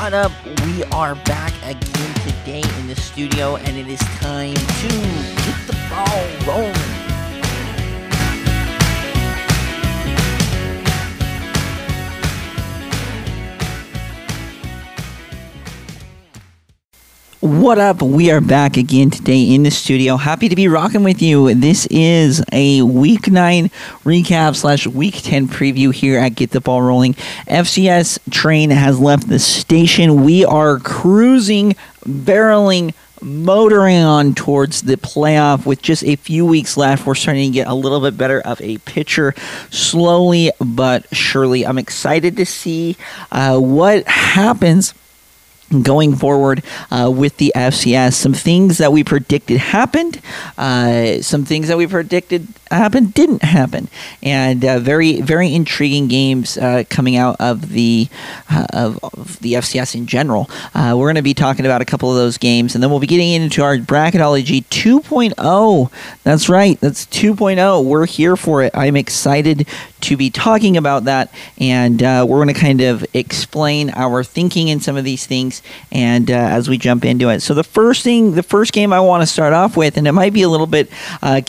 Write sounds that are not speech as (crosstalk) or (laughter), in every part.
What up? We are back again today in the studio, and it is time to get the ball rolling. What up? We are back again today in the studio. Happy to be rocking with you. This is a week nine recap slash week 10 preview here at Get the Ball Rolling. FCS train has left the station. We are cruising, barreling, motoring on towards the playoff with just a few weeks left. We're starting to get a little bit better of a picture slowly but surely. I'm excited to see uh, what happens going forward uh, with the FCS. Some things that we predicted happened, uh, some things that we predicted happened didn't happen, and uh, very very intriguing games uh, coming out of the uh, of, of, the FCS in general. Uh, we're going to be talking about a couple of those games, and then we'll be getting into our bracketology 2.0. That's right, that's 2.0. We're here for it. I'm excited to be talking about that, and we're going to kind of explain our thinking in some of these things and uh, as we jump into it. So the first thing, the first game I want to start off with, and it might be a little bit uh,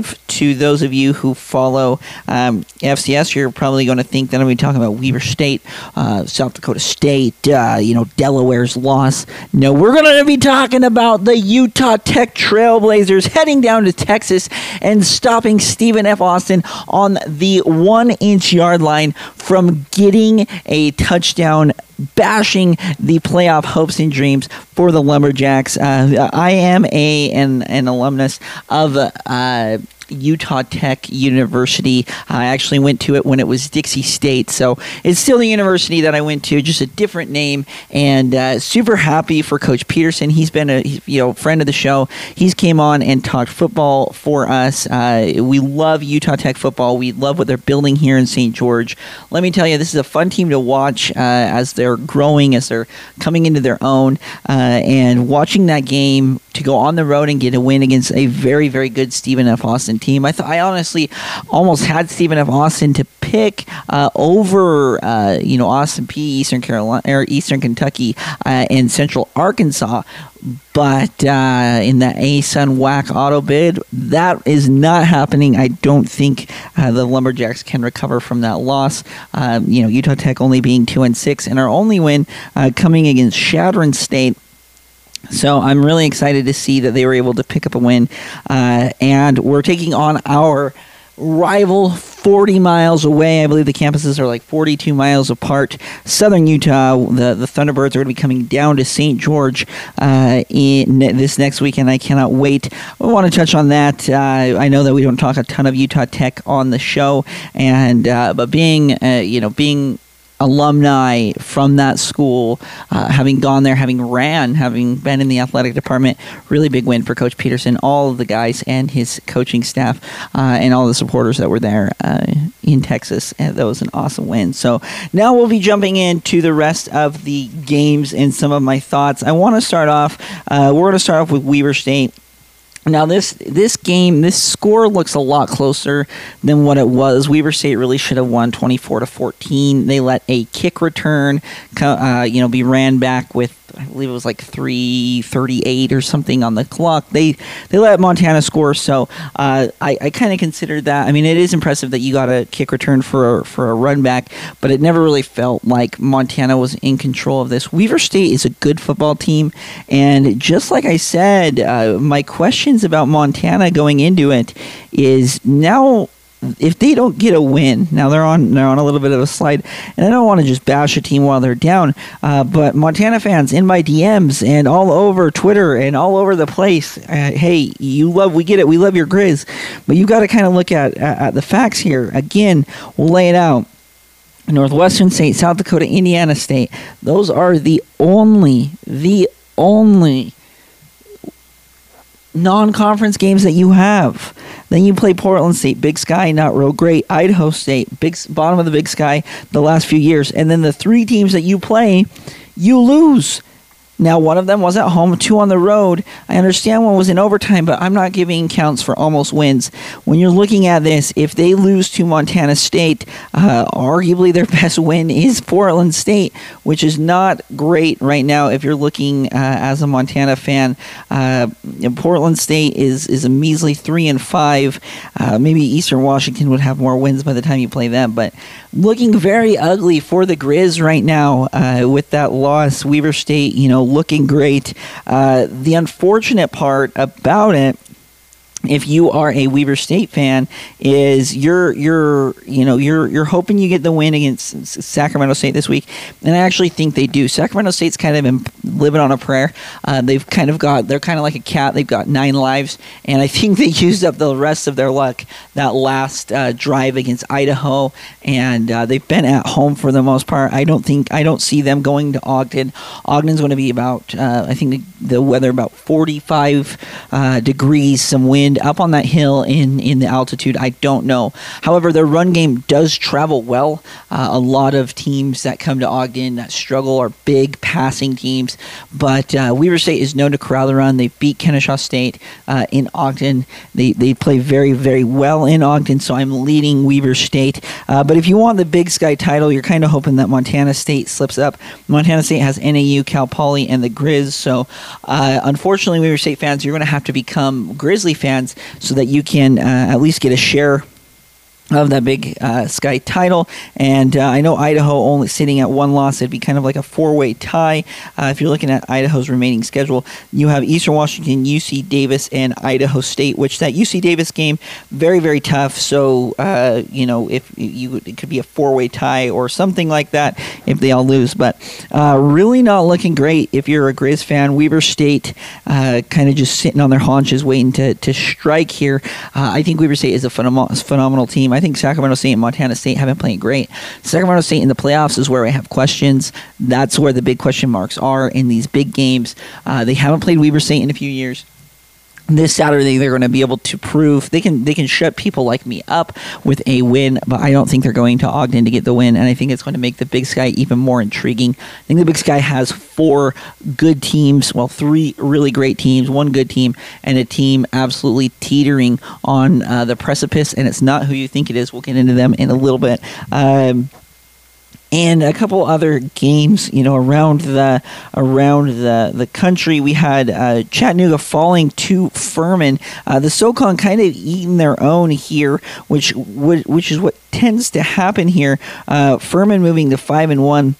counterintuitive to those of you who follow um, FCS. You're probably going to think that I'm going to be talking about Weber State, uh, South Dakota State, uh, you know, Delaware's loss. No, we're going to be talking about the Utah Tech Trailblazers heading down to Texas and stopping Stephen F. Austin on the one inch yard line from getting a touchdown bashing the playoff hopes and dreams for the Lumberjacks. Uh, I am a an, an alumnus of uh, Utah Tech University. I actually went to it when it was Dixie State, so it's still the university that I went to, just a different name. And uh, super happy for Coach Peterson. He's been a you know friend of the show. He's came on and talked football for us. Uh, we love Utah Tech football. We love what they're building here in St. George. Let me tell you, this is a fun team to watch uh, as they're growing, as they're coming into their own, uh, and watching that game to go on the road and get a win against a very very good Stephen F. Austin team. I thought I honestly almost had Stephen F. Austin to pick uh, over uh, you know Austin Peay, Eastern Carolina or Eastern Kentucky, uh, and Central Arkansas. But uh, in the ASUN WAC auto bid, that is not happening. I don't think uh, the Lumberjacks can recover from that loss. Um, you know, Utah Tech only being two and six, and our only win uh, coming against Chadron State so I'm really excited to see that they were able to pick up a win, uh, and we're taking on our rival 40 miles away. I believe the campuses are like 42 miles apart. Southern Utah, the, the Thunderbirds are going to be coming down to St. George uh, in this next weekend. I cannot wait. I want to touch on that. Uh, I know that we don't talk a ton of Utah Tech on the show, and uh, but being uh, you know being alumni from that school, uh, having gone there, having ran, having been in the athletic department. Really big win for Coach Peterson, all of the guys and his coaching staff, uh, and all the supporters that were there uh, in Texas. And that was an awesome win. So now we'll be jumping into the rest of the games and some of my thoughts. I want to start off. Uh, we're going to start off with Weber State. Now this this game, this score looks a lot closer than what it was. Weber State really should have won 24 to 14. They let a kick return, uh, you know, be ran back with I believe it was like 338 or something on the clock. They they let Montana score, so uh, I, I kind of considered that. I mean, it is impressive that you got a kick return for a, for a run back, but it never really felt like Montana was in control of this. Weber State is a good football team, and just like I said, uh, my questions about Montana going into it is now if they don't get a win, now they're on they're on a little bit of a slide, and I don't want to just bash a team while they're down, uh, but Montana fans in my DMs and all over Twitter and all over the place, uh, hey, you love we get it, we love your Grizz, but you've got to kind of look at, at at the facts here. Again, we'll lay it out. Northwestern State, South Dakota, Indiana State. Those are the only, the only non-conference games that you have. Then you play Portland State, Big Sky, not real great. Idaho State, big bottom of the Big Sky the last few years, and then the three teams that you play, you lose. Now, one of them was at home, two on the road. I understand one was in overtime, but I'm not giving counts for almost wins. When you're looking at this, if they lose to Montana State, uh, arguably their (laughs) best win is Portland State, which is not great right now if you're looking uh, as a Montana fan. Uh, Portland State is is a measly three and five. Uh, maybe Eastern Washington would have more wins by the time you play them, but looking very ugly for the Grizz right now uh, with that loss. Weber State, you know, looking great. Uh, the unfortunate part about it if you are a Weber State fan, is you're you're you know you're you're hoping you get the win against Sacramento State this week, and I actually think they do. Sacramento State's kind of living on a prayer. Uh, they've kind of got they're kind of like a cat. They've got nine lives, and I think they (laughs) used up the rest of their luck that last uh, drive against Idaho, and uh, they've been at home for the most part. I don't think I don't see them going to Ogden. Ogden's going to be about uh, I think the, the, weather about forty five uh, degrees, some wind wind up on that hill in in the altitude. I don't know. However, their run game does travel well. Uh, a lot of teams that come to Ogden that struggle are big passing teams, but uh, Weber State is known to corral the run. They beat Kennesaw State uh, in Ogden. They they play very very well in Ogden, so I'm leading Weber State. Uh, but if you want the Big Sky title, you're kind of hoping that Montana State slips up. Montana State has NAU, Cal Poly, and the Grizz. So uh, unfortunately, Weber State fans, you're going to have to become Grizzly fans so that you can uh, at least get a share of that big uh, Sky title. And uh, I know Idaho only sitting at one loss. It'd be kind of like a four way tie. Uh, if you're looking at Idaho's remaining schedule, you have Eastern Washington, UC Davis, and Idaho State, which that UC Davis game, very, very tough. So, uh, you know, if you it could be a four way tie or something like that if they all lose. But uh, really not looking great if you're a Grizz fan. Weber State uh, kind of just sitting on their haunches waiting to, to strike here. I think Weber State is a phenomenal, phenomenal team. I I think Sacramento State and Montana State haven't played great. Sacramento State in the playoffs is where I have questions. That's where the big question marks are in these big games. Uh, they haven't played Weber State in a few years this Saturday they're going to be able to prove they can they can shut people like me up with a win, but I don't think they're going to Ogden to get the win, and I think it's going to make the Big Sky even more intriguing. I think the Big Sky has four good teams, well, three really great teams, one good team, and a team absolutely teetering on uh, the precipice, and it's not who you think it is. We'll get into them in a little bit. Um, and a couple other games, you know, around the around the the country. We had uh, Chattanooga falling to Furman. Uh, the SoCon kind of eating their own here, which would, which is what tends to happen here. Uh, Furman moving to five and one.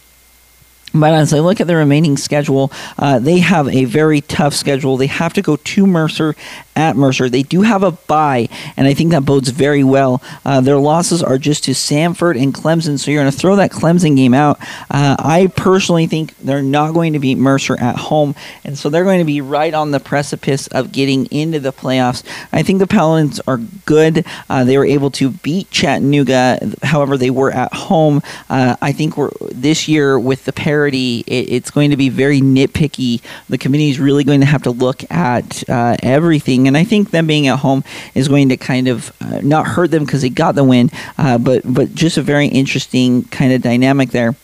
But as I look at the remaining schedule, uh, they have a very tough schedule. They have to go to Mercer at Mercer. They do have a bye, and I think that bodes very well. Uh, their losses are just to Samford and Clemson, so you're going to throw that Clemson game out. Uh, I personally think they're not going to beat Mercer at home, and so they're going to be right on the precipice of getting into the playoffs. I think the Paladins are good. Uh, they were able to beat Chattanooga, however, they were at home. Uh, I think we're this year with the parity, it, it's going to be very nitpicky. The committee is really going to have to look at uh, everything and I think them being at home is going to kind of uh, not hurt them because they got the win, uh, but but just a very interesting kind of dynamic there.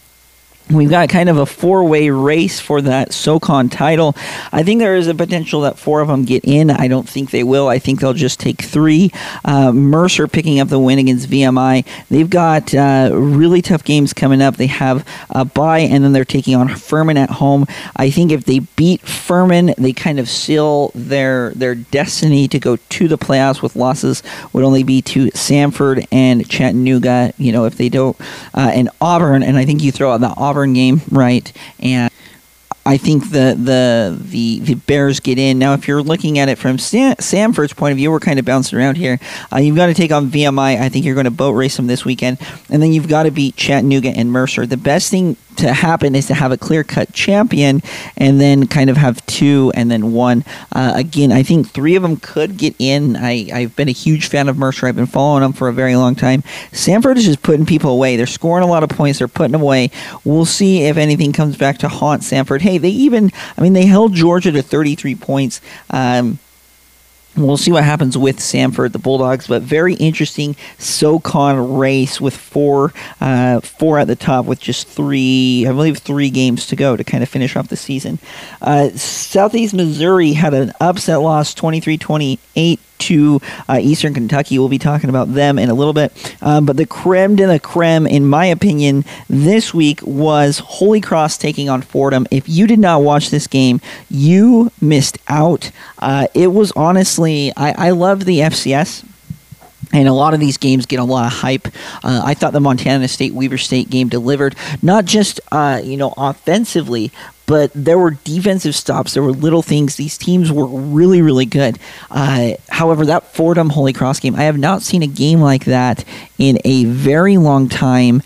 We've got kind of a four way race for that SOCON title. I think there is a potential that four of them get in. I don't think they will. I think they'll just take three. Uh, Mercer picking up the win against VMI. They've got uh, really tough games coming up. They have a bye, and then they're taking on Furman at home. I think if they beat Furman, they kind of seal their, their destiny to go to the playoffs with losses would only be to Samford and Chattanooga, you know, if they don't, uh, and Auburn. And I think you throw out the Auburn Auburn game, right? And I think the the the the Bears get in now. If you're looking at it from Sam, Samford's point of view, we're kind of bouncing around here. Uh, you've got to take on VMI. I think you're going to boat race them this weekend, and then you've got to beat Chattanooga and Mercer. The best thing to happen is to have a clear cut champion and then kind of have two and then one. Uh, again, I think three of them could get in. I, I've been a huge fan of Mercer. I've been following them for a very long time. Samford is just putting people away. They're scoring a lot of points. They're putting away. We'll see if anything comes back to haunt Samford. Hey, they even, I mean, they held Georgia to 33 points. Um, We'll see what happens with Samford, the Bulldogs, but very interesting SoCon race with four, uh, four at the top with just three, I believe, three games to go to kind of finish off the season. Uh, Southeast Missouri had an upset loss, 23-28 to uh, Eastern Kentucky. We'll be talking about them in a little bit. Um, but the creme de la creme, in my opinion, this week was Holy Cross taking on Fordham. If you did not watch this game, you missed out. Uh, it was honestly, I, I love the FCS. And a lot of these games get a lot of hype. Uh, I thought the Montana State Weber State game delivered, not just uh, you know offensively, but there were defensive stops. There were little things. These teams were really, really good. Uh, however, that Fordham Holy Cross game, I have not seen a game like that in a very long time.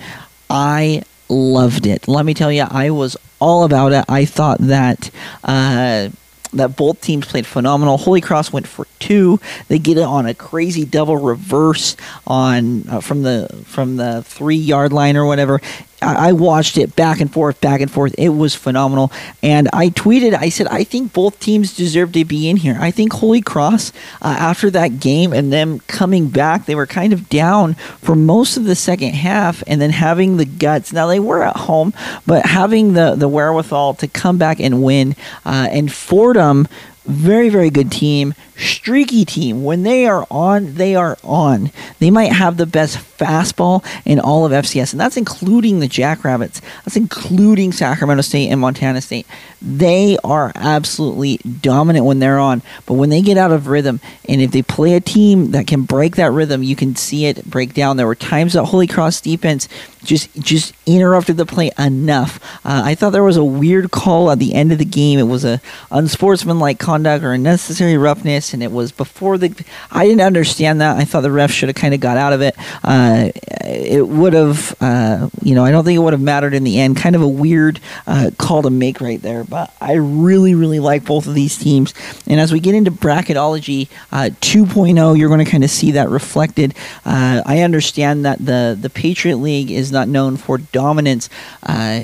I loved it. Let me tell you, I was all about it. I thought that. Uh, that both teams played phenomenal. Holy Cross went for two. They get it on a crazy double reverse on uh, from the from the three yard line or whatever. I watched it back and forth, back and forth. It was phenomenal. And I tweeted, I said, I think both teams deserve to be in here. I think Holy Cross, uh, after that game and them coming back, they were kind of down for most of the second half and then having the guts. Now, they were at home, but having the, the wherewithal to come back and win. Uh, and Fordham, very, very good team, streaky team. When they are on, they are on. They might have the best fastball in all of FCS, and that's including the Jackrabbits. That's including Sacramento State and Montana State. They are absolutely dominant when they're on, but when they get out of rhythm, and if they play a team that can break that rhythm, you can see it break down. There were times that Holy Cross defense just just interrupted the play enough. Uh, I thought there was a weird call at the end of the game. It was a unsportsmanlike conduct or unnecessary roughness, and it was before the. I didn't understand that. I thought the ref should have kind of got out of it. Uh, it would have, uh, you know, I don't think it would have mattered in the end. Kind of a weird uh, call to make right there, but I really, really like both of these teams. And as we get into bracketology uh, 2.0, you're going to kind of see that reflected. Uh, I understand that the the Patriot League is not known for dominance. Uh,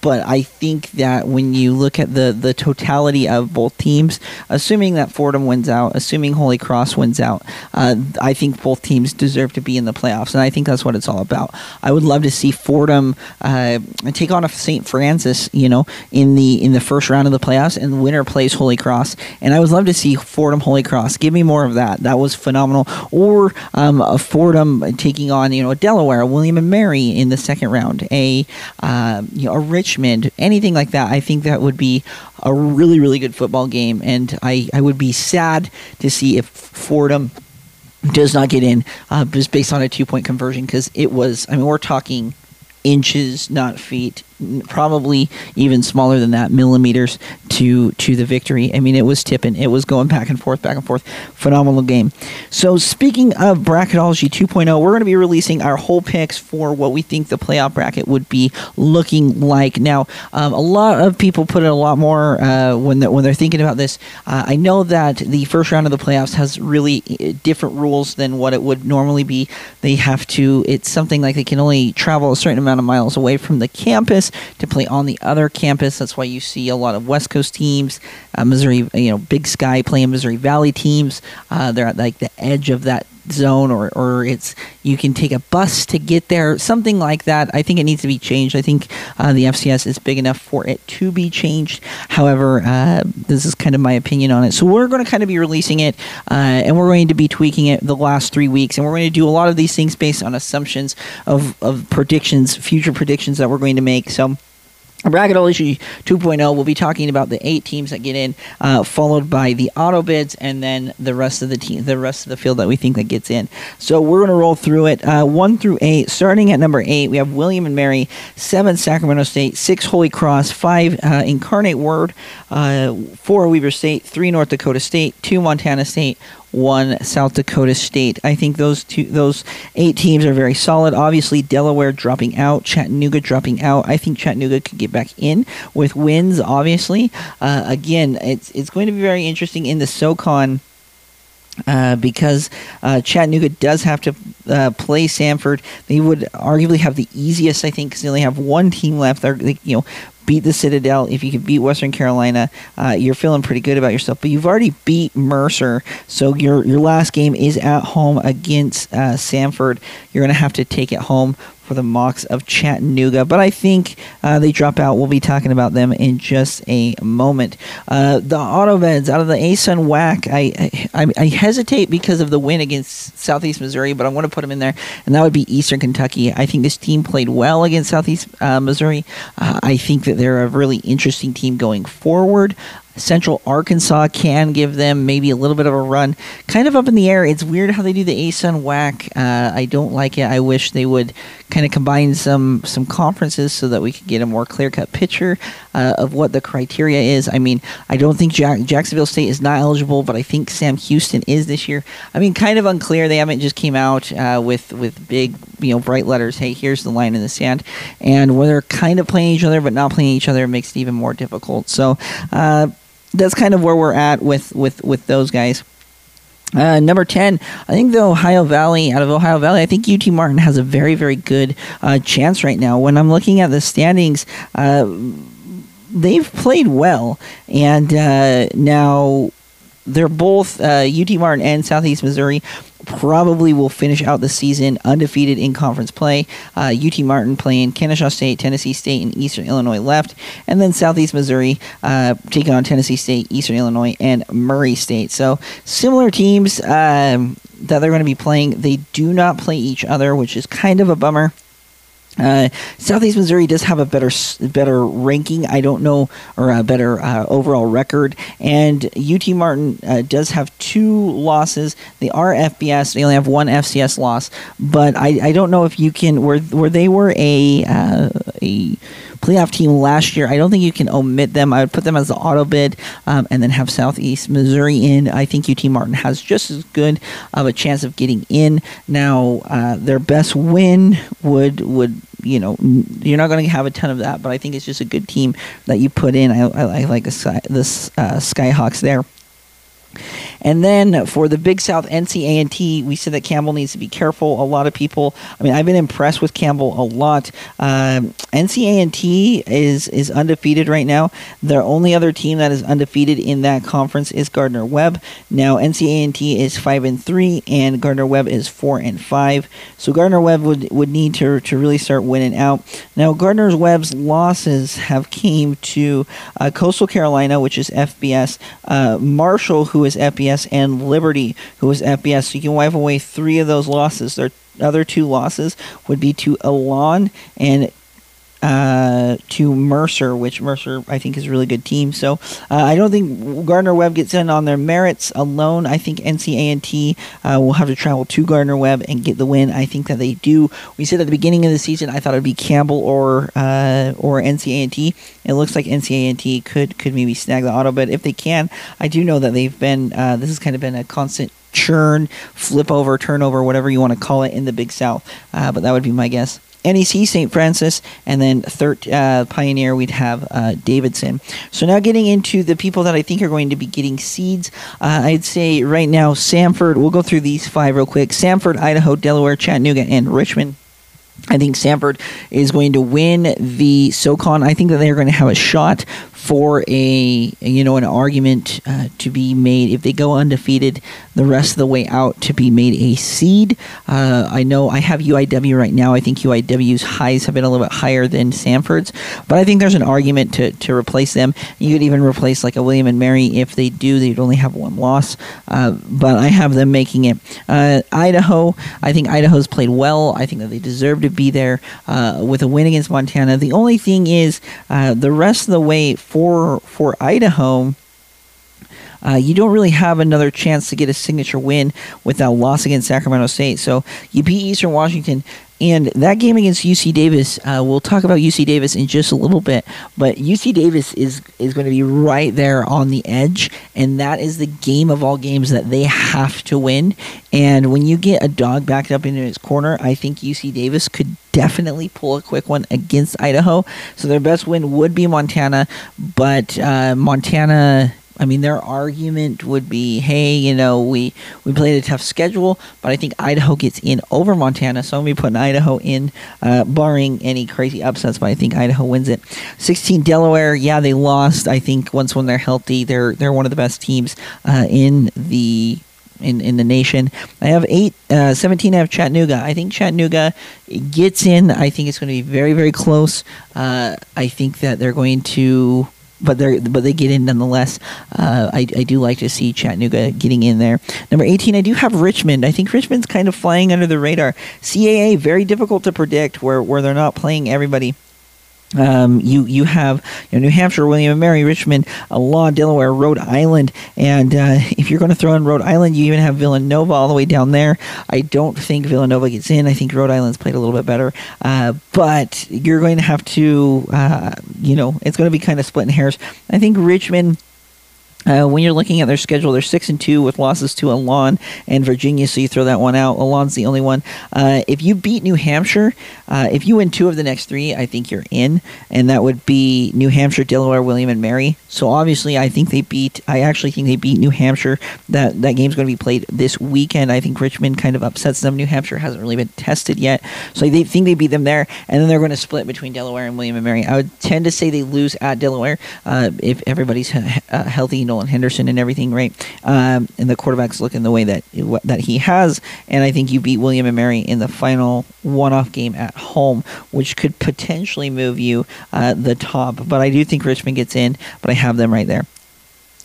But I think that when you look at the the totality of both teams, assuming that Fordham wins out, assuming Holy Cross wins out, uh, I think both teams deserve to be in the playoffs, and I think that's what it's all about. I would love to see Fordham uh, take on a St. Francis, you know, in the in the first round of the playoffs, and the winner plays Holy Cross, and I would love to see Fordham Holy Cross. Give me more of that. That was phenomenal. Or um, a Fordham taking on you know Delaware, William and Mary in the second round, a uh, you know a Richmond, anything like that. I think that would be a really, really good football game. And I, I would be sad to see if Fordham does not get in uh, just based on a two point conversion because it was, I mean, we're talking inches, not feet, probably even smaller than that, millimeters to to the victory. I mean, it was tipping. It was going back and forth, back and forth. Phenomenal game. So, speaking of bracketology 2.0, we're going to be releasing our whole picks for what we think the playoff bracket would be looking like. Now, um, a lot of people put it a lot more uh, when they're, when they're thinking about this. Uh, I know that the first round of the playoffs has really uh, different rules than what it would normally be. They have to. It's something like they can only travel a certain amount of miles away from the campus to play on the other campus. That's why you see a lot of West Coast teams, uh, Missouri, you know, Big Sky playing Missouri Valley teams. Uh, they're at like the edge of that zone or, or it's you can take a bus to get there. Something like that i think it needs to be changed. I think uh, the fcs is big enough for it to be changed. However uh, this is kind of my opinion on it. So we're going to kind of be releasing it uh, and we're going to be tweaking it the last three weeks. And we're going to do a lot of these things based on assumptions of, of predictions future predictions that we're going to make. So Bracketology 2.0, we'll be talking about the eight teams that get in, uh, followed by the auto bids, and then the rest of the team, the rest of the field that we think that gets in. So we're going to roll through it, uh, one through eight. Starting at number eight, we have William and Mary, seven Sacramento State, six Holy Cross, five uh, Incarnate Word, uh, four Weber State, three North Dakota State, two Montana State, one South Dakota State. I think those two, those eight teams are very solid. Obviously, Delaware dropping out, Chattanooga dropping out. I think Chattanooga could get back in with wins. Obviously, uh, again, it's it's going to be very interesting in the SoCon. Uh, because uh, Chattanooga does have to uh, play Samford, they would arguably have the easiest, I think, because they only have one team left. They're, they, you know, beat the Citadel, if you can beat Western Carolina, uh, you're feeling pretty good about yourself. But you've already beat Mercer, so your your last game is at home against uh, Samford. You're going to have to take it home for the Mocs of Chattanooga. But I think uh, they drop out. We'll be talking about them in just a moment. Uh, the auto bids out of the ASUN WAC. I, I, I hesitate because of the win against Southeast Missouri, but I want to put them in there, and that would be Eastern Kentucky. I think this team played well against Southeast uh, Missouri. Uh, I think that they're a really interesting team going forward. Central Arkansas can give them maybe a little bit of a run. Kind of up in the air. It's weird how they do the ASUN WAC. Uh, I don't like it. I wish they would kind of combine some some conferences so that we could get a more clear cut picture uh, of what the criteria is. I mean, I don't think Jack- Jacksonville State is not eligible, but I think Sam Houston is this year. I mean, kind of unclear. They haven't just came out uh, with with big you know bright letters. Hey, here's the line in the sand, and where they're kind of playing each other but not playing each other makes it even more difficult. So. That's kind of where we're at with with with those guys. Uh, number 10, I think the Ohio Valley, out of Ohio Valley, I think UT Martin has a very, very good uh, chance right now. When I'm looking at the standings, uh, they've played well. And uh, now they're both UT uh, Martin and Southeast Missouri probably will finish out the season undefeated in conference play. Uh, UT Martin playing Kennesaw State, Tennessee State, and Eastern Illinois left, and then Southeast Missouri uh, taking on Tennessee State, Eastern Illinois, and Murray State. So similar teams um, that they're going to be playing. They do not play each other, which is kind of a bummer. Uh, Southeast Missouri does have a better better ranking. I don't know, or a better uh, overall record. And UT Martin uh, does have two losses. They are FBS. They only have one FCS loss. But I, I don't know if you can where where they were a uh, a playoff team last year. I don't think you can omit them. I would put them as the auto bid um, and then have Southeast Missouri in. I think UT Martin has just as good of a chance of getting in. Now, uh, their best win would would you know you're not going to have a ton of that, but I think it's just a good team that you put in. I, I, I like the, the uh, Skyhawks there. And then for the Big South NC A&T, we said that Campbell needs to be careful. A lot of people, I mean, I've been impressed with Campbell a lot. Um, NC A&T is is undefeated right now. The only other team that is undefeated in that conference is Gardner Webb. Now NC A&T is five and three, and Gardner Webb is four and five. So Gardner Webb would would need to to really start winning out. Now Gardner Webb's losses have came to uh, Coastal Carolina, which is FBS, uh, Marshall, who is FBS FBS, and Liberty, who was FBS. So you can wipe away three of those losses. Their other two losses would be to Elon and uh, to Mercer, which Mercer I think is a really good team. So uh, I don't think Gardner Webb gets in on their merits alone. I think NC A&T uh, will have to travel to Gardner Webb and get the win. I think that they do. We said at the beginning of the season I thought it'd be Campbell or uh, or NC A&T. It looks like NC A&T could could maybe snag the auto, but if they can, I do know that they've been. Uh, this has kind of been a constant churn, flip over, turnover, whatever you want to call it in the Big South. Uh, but that would be my guess. NEC St. Francis, and then third uh, Pioneer, we'd have uh, Davidson. So now getting into the people that I think are going to be getting seeds, uh, I'd say right now Samford. We'll go through these five real quick: Samford, Idaho, Delaware, Chattanooga, and Richmond. I think Samford is going to win the SoCon. I think that they're going to have a shot for a you know an argument uh, to be made if they go undefeated the rest of the way out to be made a seed. Uh, I know I have UIW right now. I think UIW's highs have been a little bit higher than Samford's, but I think there's an argument to, to replace them. You could even replace like a William and Mary if they do. They'd only have one loss, uh, but I have them making it. Uh, Idaho, I think Idaho's played well. I think that they deserve to be there uh, with a win against Montana. The only thing is uh, the rest of the way for for Idaho. Uh, you don't really have another chance to get a signature win without loss against Sacramento State. So you beat Eastern Washington. And that game against UC Davis, uh, we'll talk about UC Davis in just a little bit, but UC Davis is is going to be right there on the edge, and that is the game of all games that they have to win. And when you get a dog backed up into his corner, I think UC Davis could definitely pull a quick one against Idaho. So their best win would be Montana, but uh, Montana I mean, their argument would be, hey, you know, we we played a tough schedule, but I think Idaho gets in over Montana, so I'm going to be putting Idaho in, uh, barring any crazy upsets. But I think Idaho wins it. 16 Delaware, yeah, they lost. I think once when they're healthy, they're they're one of the best teams uh, in the in, in the nation. I have eight, uh, 17. I have Chattanooga. I think Chattanooga gets in. I think it's going to be very, very close. Uh, I think that they're going to but they but they get in nonetheless. Uh, I, I do like to see Chattanooga getting in there. Number 18, I do have Richmond. I think Richmond's kind of flying under the radar. CAA very difficult to predict where where they're not playing everybody. Um, you you have you know, New Hampshire, William and Mary, Richmond, uh, Law, Delaware, Rhode Island, and uh, (laughs) if you're going to throw in Rhode Island, you even have Villanova all the way down there. I don't think Villanova gets in. I think Rhode Island's played a little bit better, uh, but you're going to have to, uh, you know, it's going to be kind of splitting hairs. I think Richmond uh, when you're looking at their schedule, they're six and two with losses to Elon and Virginia, so you throw that one out. Elon's the only one. Uh, if you beat New Hampshire, uh, if you win two of the next three, I think you're in, and that would be New Hampshire, Delaware, William, and Mary. So obviously, I think they beat. I actually think they beat New Hampshire. That that game's going to be played this weekend. I think Richmond kind of upsets them. New Hampshire hasn't really been tested yet, so they think they beat them there, and then they're going to split between Delaware and William and Mary. I would tend to say they lose at Delaware uh, if everybody's uh, healthy Nolan Henderson and everything, right? Um, and the quarterback's looking the way that that he has, and I think you beat William and Mary in the final one-off game at home, which could potentially move you uh, the top. But I do think Richmond gets in, but I have them right there.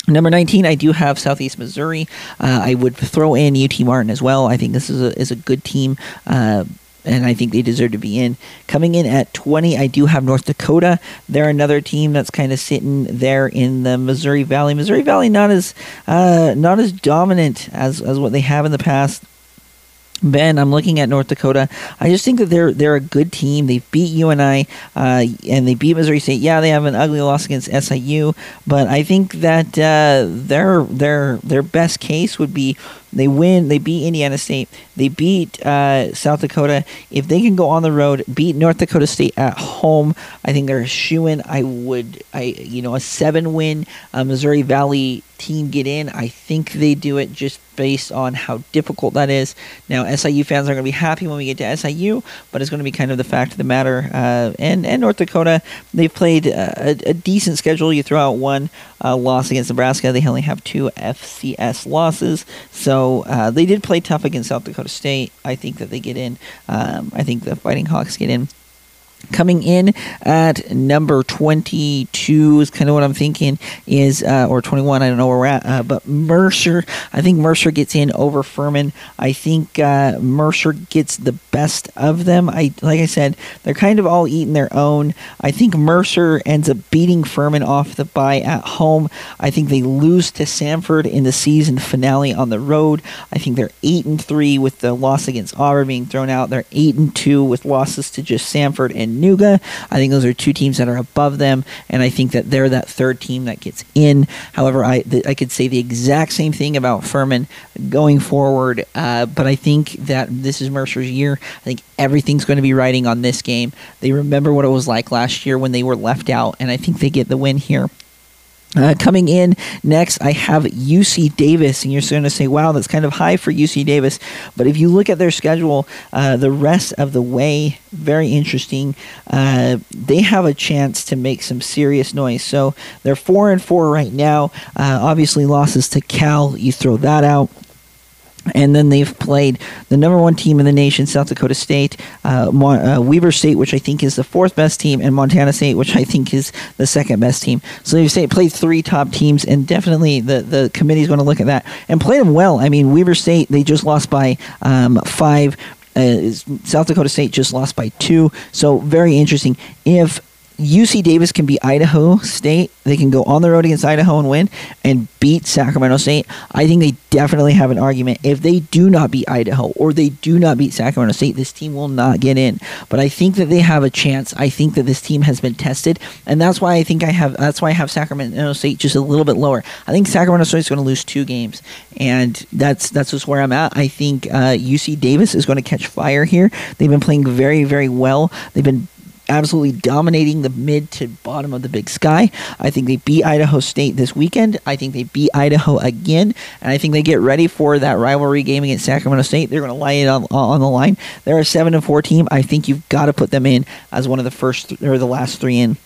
Number 19, I do have Southeast Missouri. Uh, I would throw in UT Martin as well. I think this is a, is a good team. Uh, and I think they deserve to be in. Coming in at 20, I do have North Dakota. They're another team that's kind of sitting there in the Missouri Valley. Missouri Valley not as uh, not as dominant as as what they have in the past. Ben, I'm looking at North Dakota. I just think that they're they're a good team. They beat you UNI uh, and they beat Missouri State. Yeah, they have an ugly loss against SIU, but I think that uh, their their their best case would be they win. They beat Indiana State. They beat uh, South Dakota. If they can go on the road, beat North Dakota State at home, I think they're a shoe in. I would, I you know, a seven win uh, Missouri Valley team get in. I think they do it just based on how difficult that is. Now, SIU fans are going to be happy when we get to SIU, but it's going to be kind of the fact of the matter. Uh, and and North Dakota, they've played a, a decent schedule. You throw out one uh, loss against Nebraska, they only have two FCS losses. So uh, they did play tough against South Dakota State. I think that they get in. Um, I think the Fighting Hawks get in. Coming in at number 22 is kind of what I'm thinking is, uh, or 21, I don't know where we're at, uh, but Mercer. I think Mercer gets in over Furman. I think uh, Mercer gets the best of them. I Like I said, they're kind of all eating their own. I think Mercer ends up beating Furman off the bye at home. I think they lose to Samford in the season finale on the road. I think they're 8 and 3 with the loss against Auburn being thrown out. They're 8 and 2 with losses to just Samford and Nuga. I think those are two teams that are above them, and I think that they're that third team that gets in. However, I th- I could say the exact same thing about Furman going forward, uh, but I think that this is Mercer's year. I think everything's going to be riding on this game. They remember what it was like last year when they were left out, and I think they get the win here. Uh, coming in next, I have UC Davis, and you're going to say, "Wow, that's kind of high for UC Davis." But if you look at their schedule, uh, the rest of the way, very interesting. Uh, they have a chance to make some serious noise. So they're four and four right now. Uh, obviously, losses to Cal, you throw that out. And then they've played the number one team in the nation, South Dakota State, uh, uh, Weber State, which I think is the fourth best team, and Montana State, which I think is the second best team. So they've played three top teams, and definitely the, the committee is going to look at that and play them well. I mean, Weber State, they just lost by um, five. Uh, South Dakota State just lost by two. So very interesting. If UC Davis can be Idaho State. They can go on the road against Idaho and win and beat Sacramento State. I think they definitely have an argument. If they do not beat Idaho or they do not beat Sacramento State, this team will not get in. But I think that they have a chance. I think that this team has been tested, and that's why I think I have. That's why I have Sacramento State just a little bit lower. I think Sacramento State is going to lose two games, and that's that's just where I'm at. I think uh, UC Davis is going to catch fire here. They've been playing very very well. They've been absolutely dominating the mid to bottom of the big sky. I think they beat Idaho State this weekend. I think they beat Idaho again, and I think they get ready for that rivalry game against Sacramento State. They're going to lay it on, on the line. They're a seven and four team. I think you've got to put them in as one of the first or the last three in.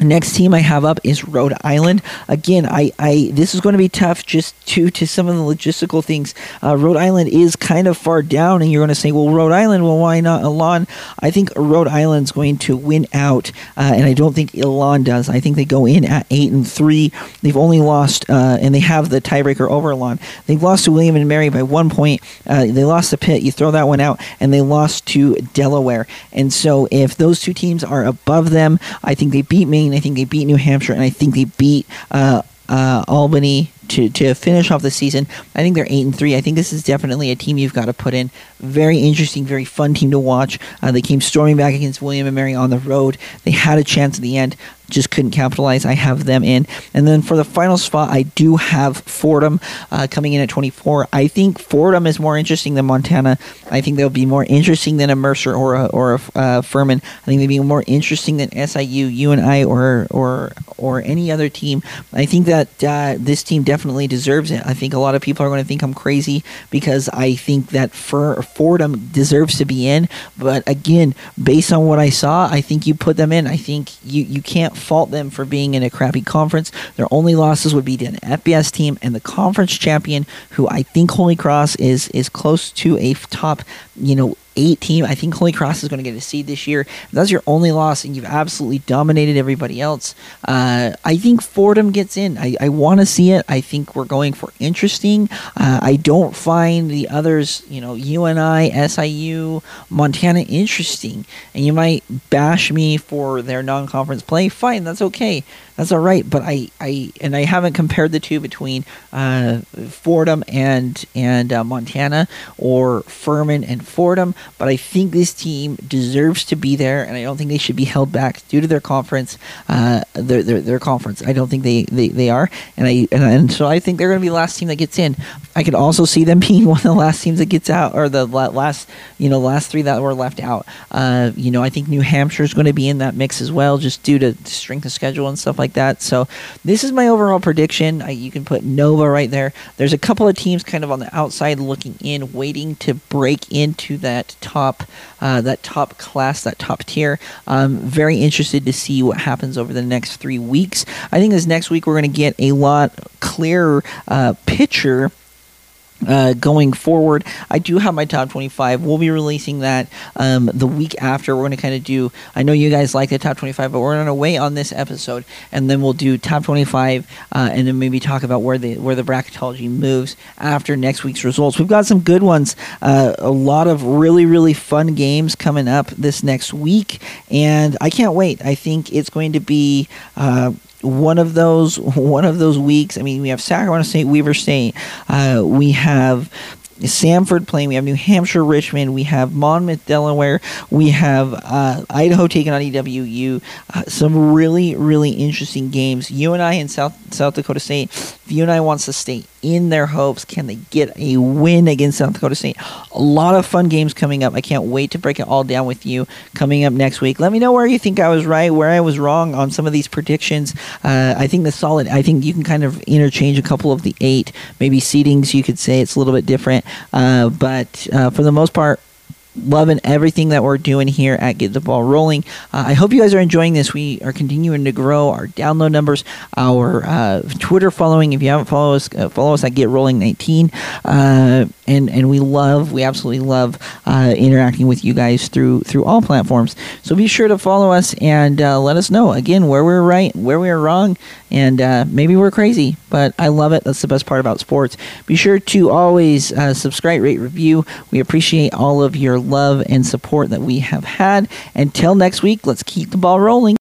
Next team I have up is Rhode Island. Again, I, I this is going to be tough just due to some of the logistical things. Uh, Rhode Island is kind of far down, and you're going to say, well, Rhode Island, well, why not Elon? I think Rhode Island's going to win out, uh, and I don't think Elon does. I think they go in at eight and three. They've only lost, uh, and they have the tiebreaker over Elon. They've lost to William and Mary by one point. Uh, they lost to Pitt. You throw that one out, and they lost to Delaware. And so, if those two teams are above them, I think they beat Maine. I think they beat New Hampshire, and I think they beat uh, uh, Albany to, to finish off the season. I think they're eight and three. I think this is definitely a team you've got to put in. Very interesting, very fun team to watch. Uh, they came storming back against William and Mary on the road. They had a chance at the end just couldn't capitalize. I have them in. And then for the final spot, I do have Fordham uh, coming in at 24. I think Fordham is more interesting than Montana. I think they'll be more interesting than a Mercer or a, or a uh, Furman. I think they'll be more interesting than SIU, UNI, or or or any other team. I think that uh, this team definitely deserves it. I think a lot of people are going to think I'm crazy because I think that for Fordham deserves to be in. But again, based on what I saw, I think you put them in. I think you you can't fault them for being in a crappy conference. Their only losses would be to an FBS team and the conference champion, who I think Holy Cross is is close to a top, you know, eight team. I think Holy Cross is going to get a seed this year. If that's your only loss, and you've absolutely dominated everybody else. Uh, I think Fordham gets in. I, I want to see it. I think we're going for interesting. Uh, I don't find the others, you know, UNI, SIU, Montana interesting. And you might bash me for their non-conference play. Fine, that's okay. That's all right. But I, I and I haven't compared the two between uh, Fordham and and uh, Montana or Furman and Fordham but I think this team deserves to be there, and I don't think they should be held back due to their conference. Uh, their, their, their conference. I don't think they, they, they are, and I and, and so I think they're going to be the last team that gets in. I could also see them (laughs) being one of the last teams that gets out, or the last you know last three that were left out. Uh, you know, I think New Hampshire is going to be in that mix as well, just due to strength of schedule and stuff like that. So this is my overall prediction. I, you can put Nova right there. There's a couple of teams kind of on the outside looking in, waiting to break into that top uh, that top class, that top tier. I'm very interested to see what happens over the next three weeks. I think this next week we're going to get a lot clearer uh, picture uh, going forward, I do have my top 25. We'll be releasing that um, the week after. We're going to kind of do, I know you guys like the top 25, but we're going to wait on this episode and then we'll do top 25 uh, and then maybe talk about where the where the bracketology moves after next week's results. We've got some good ones, uh, a lot of really, really fun games coming up this next week, and I can't wait. I think it's going to be uh, one of those one of those weeks. I mean, we have Sacramento State, Weber State. Uh, we have Samford playing. We have New Hampshire, Richmond. We have Monmouth, Delaware. We have uh, Idaho taking on EWU. Uh, some really, really interesting games. UNI and I in South South Dakota State. If UNI wants to stay in their hopes, can they get a win against South Dakota State? A lot of fun games coming up. I can't wait to break it all down with you coming up next week. Let me know where you think I was right, where I was wrong on some of these predictions. Uh, I think the solid. I think you can kind of interchange a couple of the eight, maybe seedings. You could say it's a little bit different. Uh, but uh, for the most part, loving everything that we're doing here at Get the Ball Rolling. Uh, I hope you guys are enjoying this. We are continuing to grow our download numbers, our uh, Twitter following. If you haven't followed us, uh, follow us at Get Rolling 19. Uh, and and we love, we absolutely love uh, interacting with you guys through through all platforms. So be sure to follow us and uh, let us know again where we're right, where we are wrong, and maybe we're crazy. But I love it. That's the best part about sports. Be sure to always uh, subscribe, rate, review. We appreciate all of your love and support that we have had. Until next week, let's keep the ball rolling.